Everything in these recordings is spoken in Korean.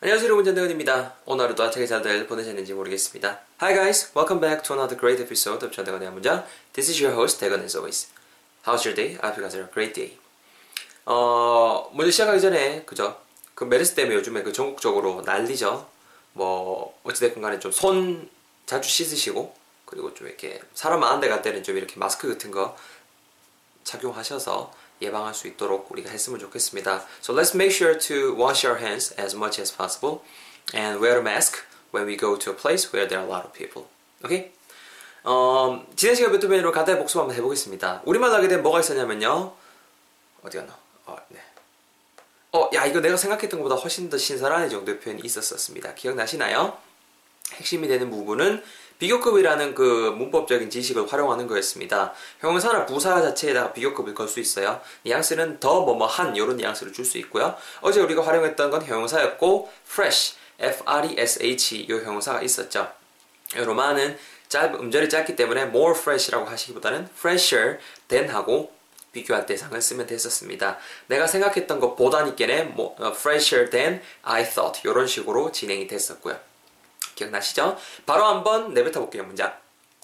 안녕하세요 여러분 전대건입니다. 오늘 하루도 어떻게 잘들 보내셨는지 모르겠습니다. Hi guys, welcome back to another great episode of 전대건의 문장. This is your host 대건 as always. How's your day? I hope you guys are a great day. 어 먼저 시작하기 전에 그죠? 그 메르스 때문에 요즘에 그 전국적으로 난리죠. 뭐 어찌됐건 간에 좀 손 자주 씻으시고 그리고 좀 이렇게 사람 많은 데 갈 때는 좀 이렇게 마스크 같은 거 착용하셔서 예방할 수 있도록 우리가 했으면 좋겠습니다. So let's make sure to wash our hands as much as possible and wear a mask when we go to a place where there are a lot of people. Okay? 어, 지난 시간 메뉴로 간단히 복습 한번 해보겠습니다. 우리말 하게 된 뭐가 있었냐면요. 어디 갔나? 어, 네. 어, 야, 이거 내가 생각했던 것보다 훨씬 더 신선한 정도의 표현이 있었었습니다. 기억나시나요? 핵심이 되는 부분은 비교급이라는 그 문법적인 지식을 활용하는 거였습니다. 형용사나 부사 자체에다가 비교급을 걸 수 있어요. 뉘앙스는 더 뭐뭐한 이런 뉘앙스를 줄 수 있고요. 어제 우리가 활용했던 건 형용사였고 fresh, f-r-e-s-h 이 형용사가 있었죠. 로마는 짧, 음절이 짧기 때문에 more fresh라고 하시기보다는 fresher than 하고 비교할 대상을 쓰면 됐었습니다. 내가 생각했던 것보다니께는 뭐, 어, fresher than I thought 이런 식으로 진행이 됐었고요. 기억나시죠? 바로 한번 내뱉어 볼게요, 문장.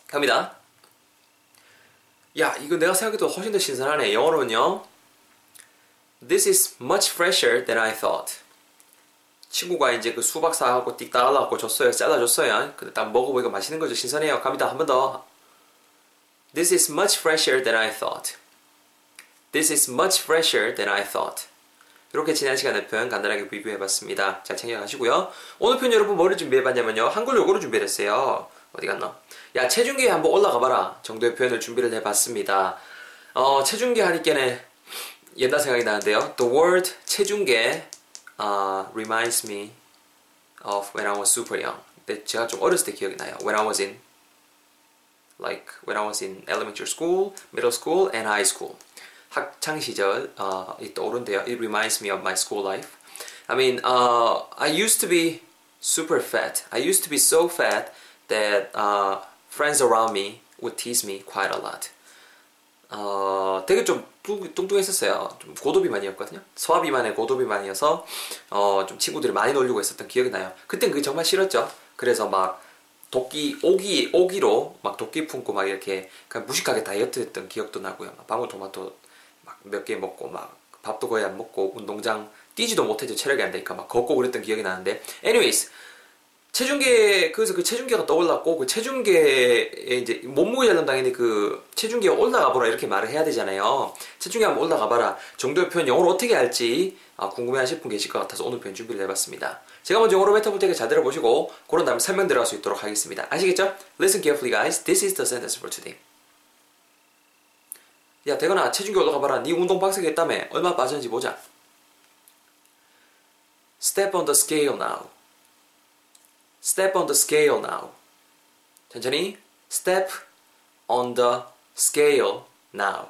갑니다. 야, 이거 내가 생각해도 훨씬 더 신선하네. 영어로는요. This is much fresher than I thought. 친구가 이제 그 수박 사갖고 띡 따라갖고 줬어요. 잘라줬어요. 근데 딱 먹어보니까 맛있는 거죠. 신선해요. 갑니다. 한 번 더. This is much fresher than I thought. This is much fresher than I thought. 이렇게 지난 시간의 표현 간단하게 비교해봤습니다. 잘 챙겨가시고요. 오늘 표현 여러분 뭐를 준비해봤냐면요. 한글 요거를 준비했어요. 어디 갔나? 야 체중계에 한번 올라가봐라 정도의 표현을 준비를 해봤습니다. 어, 체중계 하니께는 옛날 생각이 나는데요. The word 체중계 uh, reminds me of when I was super young. 근데 제가 좀 어렸을 때 기억이 나요. When I was in like when I was in elementary school, middle school, and high school. 학창 시절 어, 이 떠오른데요. It reminds me of my school life. I mean, uh, I used to be super fat. I used to be so fat that uh, friends around me would tease me quite a lot. 어, 되게 좀 뚱- 뚱뚱했었어요. 좀 고도비만이었거든요. 소화비만의 고도비만이어서 어, 좀 친구들이 많이 놀리고 있었던 기억이 나요. 그땐 그게 정말 싫었죠. 그래서 막 도끼 오기 오기로 막 도끼 품고 막 이렇게 무식하게 다이어트 했던 기억도 나고요. 막 방울토마토 막 몇 개 먹고 막 밥도 거의 안 먹고 운동장 뛰지도 못했죠. 체력이 안 되니까 막 걷고 그랬던 기억이 나는데 anyways 체중계 그래서 그 체중계가 떠올랐고 그 체중계에 이제 몸무게 잘면 당연히 그 체중계에 올라가 보라 이렇게 말을 해야 되잖아요. 체중계 한번 올라가 봐라 정도의 표현 영어로 어떻게 할지 아, 궁금해하실 분 계실 것 같아서 오늘 표현 준비를 해봤습니다. 제가 먼저 영어로 뱉어볼 테니까 잘 들어보시고 그런 다음에 설명 들어갈 수 있도록 하겠습니다. 아시겠죠? Listen carefully guys. This is the sentence for today. 야 대건아 체중계 올라가 봐라. 네 운동 빡세게 했다며. 얼마 빠졌는지 보자. Step on the scale now. Step on the scale now. 천천히 step on the scale now.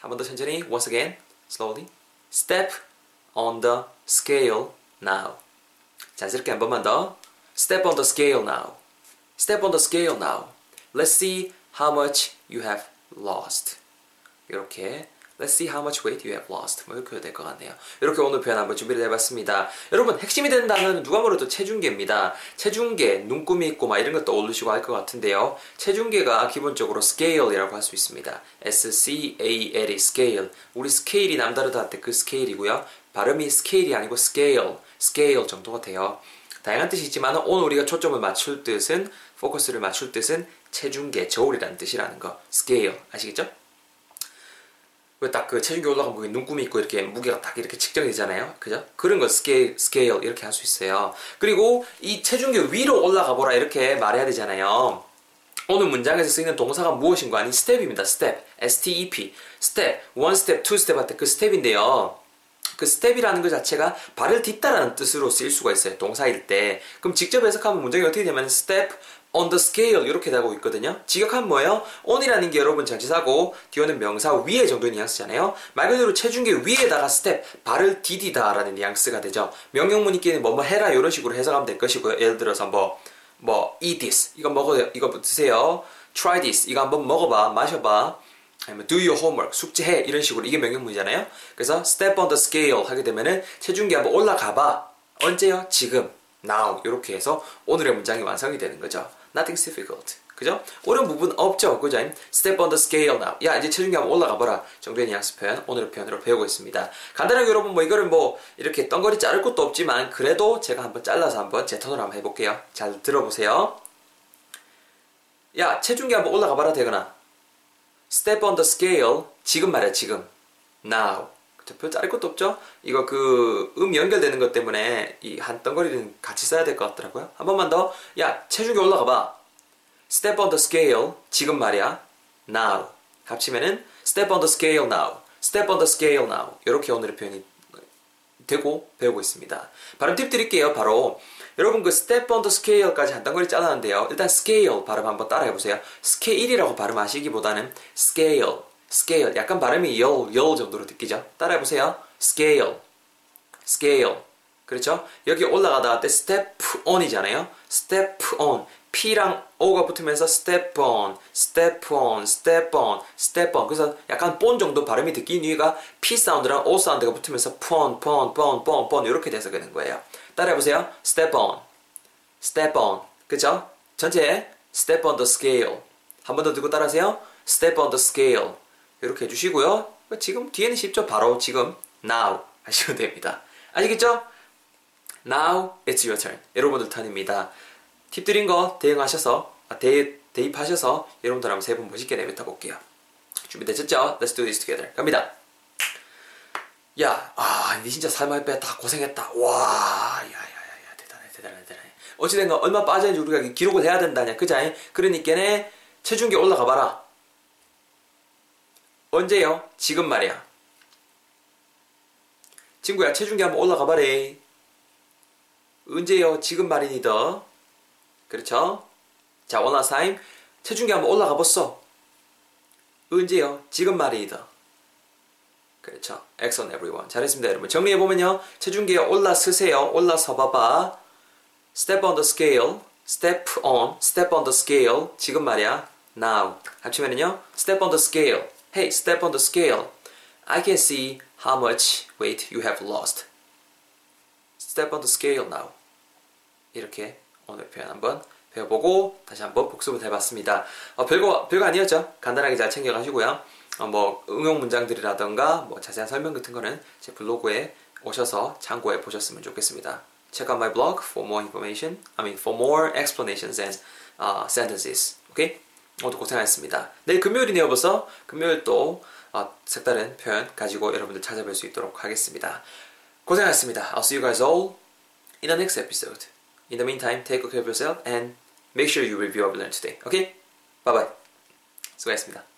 한 번 더 천천히 once again slowly step on the scale now. 자연스럽게 한 번만 더 step on the scale now. step on the scale now. Let's see how much you have lost. 이렇게 Let's see how much weight you have lost. 뭐 이렇게 될것 같네요. 이렇게 오늘 표현 한번 준비를 해봤습니다. 여러분 핵심이 되는 단어는 누가 뭐래도 체중계입니다. 체중계, 눈금이 있고 막 이런 것도 떠올리시고 할 것 같은데요. 체중계가 기본적으로 scale이라고 할 수 있습니다. S-C-A-L이 scale. 우리 스케일이 남다르다 할 때 그 스케일이고요. 발음이 스케일이 아니고 scale, scale 정도가 돼요. 다양한 뜻이 있지만 오늘 우리가 초점을 맞출 뜻은 포커스를 맞출 뜻은 체중계, 저울이라는 뜻이라는 거. scale 아시겠죠? 왜딱그 체중계 올라가면 거기 눈금이 있고 이렇게 무게가 딱 이렇게 측정이 되잖아요. 그죠? 그런 거 scale, scale 이렇게 할 수 있어요. 그리고 이 체중계 위로 올라가 보라 이렇게 말해야 되잖아요. 오늘 문장에서 쓰이는 동사가 무엇인가 하니 step입니다. step. S-T-E-P. 스텝. one step, two step 할 때 그 step인데요. 그 step이라는 것 자체가 발을 딛다라는 뜻으로 쓰일 수가 있어요. 동사일 때. 그럼 직접 해석하면 문장이 어떻게 되면 step on the scale 이렇게 되고 있거든요. 직역하면 뭐예요? on이라는 게 여러분 전치사고 뒤에는 명사 위에 정도의 뉘앙스잖아요. 말 그대로 체중계 위에다가 스텝 발을 디디다라는 뉘앙스가 되죠. 명령문 있기는 뭐뭐 해라 이런 식으로 해석하면 될 것이고요. 예를 들어서 뭐뭐 eat this 이거 먹어 이거 드세요. try this 이거 한번 먹어봐 마셔봐. 아니면 do your homework 숙제해 이런 식으로 이게 명령문이잖아요. 그래서 step on the scale 하게 되면은 체중계 한번 올라가봐 언제요? 지금. now 이렇게 해서 오늘의 문장이 완성이 되는 거죠. Nothing's difficult. 그죠? 어려운 부분 없죠. 그죠? Step on the scale now. 야, 이제 체중계 한번 올라가 봐라. 정도의 뉘앙스 표현, 오늘의 표현으로 배우고 있습니다. 간단하게 여러분 뭐 이거를 뭐 이렇게 덩거리 자를 것도 없지만 그래도 제가 한번 잘라서 한번 제 톤으로 한번 해볼게요. 잘 들어보세요. 야, 체중계 한번 올라가 봐라 되거나. Step on the scale. 지금 말이야, 지금. Now. 별 자를 것도 없죠? 이거 그 음 연결되는 것 때문에 이 한 덩거리는 같이 써야 될 것 같더라고요. 한 번만 더. 야, 체중계 올라가 봐. Step on the scale. 지금 말이야. Now. 합치면은 Step on the scale now. Step on the scale now. 이렇게 오늘의 표현이 되고 배우고 있습니다. 발음 팁 드릴게요. 바로 여러분 그 step on the scale까지 한 단거리 짜놨는데요. 일단 scale 발음 한번 따라해 보세요. scale이라고 발음하시기보다는 scale, scale 약간 발음이 열, 열 정도로 느끼죠. 따라해 보세요. scale, scale 그렇죠? 여기 올라가다가 때 step on이잖아요. step on P랑 O가 붙으면서 step on, step on, step on, step on. 그래서 약간 본 정도 발음이 듣기 위해가 P 사운드랑 O 사운드가 붙으면서 pon, pon, pon, pon, pon 이렇게 돼서 그런 거예요. 따라해보세요. step on, step on. 그쵸? 전체 step on the scale. 한 번 더 듣고 따라하세요. step on the scale. 이렇게 해주시고요. 지금 뒤에는 쉽죠? 바로 지금 now 하시면 됩니다. 아시겠죠? Now it's your turn. 여러분들 턴입니다. 팁 드린 거 대응하셔서 아, 대, 대입하셔서 여러분들 한번 세번 멋있게 내뱉어 볼게요. 준비되셨죠? Let's do this together. 갑니다. 야, 아, 니 진짜 살만 빼다 고생했다. 와, 야, 야, 야, 야, 대단해, 대단해, 대단해. 어찌된가 얼마 빠졌는지 우리가 기록을 해야 된다냐, 그자? 그러니까네 체중계 올라가 봐라. 언제요? 지금 말이야. 친구야, 체중계 한번 올라가 봐래. 언제요? 지금 말이니다. 그렇죠? 자, time. 체중계 한번 올라가 봤어. 언제요? 지금 말이다. 그렇죠. Excellent everyone. 잘했습니다, 여러분. 정리해보면요. 체중계에 올라서세요. 올라서 봐봐. Step on the scale. Step on. Step on the scale. 지금 말이야. Now. 합치면은요. Step on the scale. Hey, step on the scale. I can see how much weight you have lost. Step on the scale now. 이렇게 오늘 표현 한번 배워보고 다시 한번 복습을 해봤습니다. 어, 별거 별거 아니었죠? 간단하게 잘 챙겨가시고요. 어, 뭐 응용 문장들이라던가 뭐 자세한 설명 같은 거는 제 블로그에 오셔서 참고해 보셨으면 좋겠습니다. Check out my blog for more information. I mean for more explanations and uh, sentences. 모두 고생하셨습니다. 내일 금요일이네요 벌써. 금요일 또 어, 색다른 표현 가지고 여러분들 찾아뵐 수 있도록 하겠습니다. 고생하셨습니다. I'll see you guys all in the next episode. In the meantime, take good care of yourself and make sure you review what we learned today. Okay? Bye bye. 수고하셨습니다.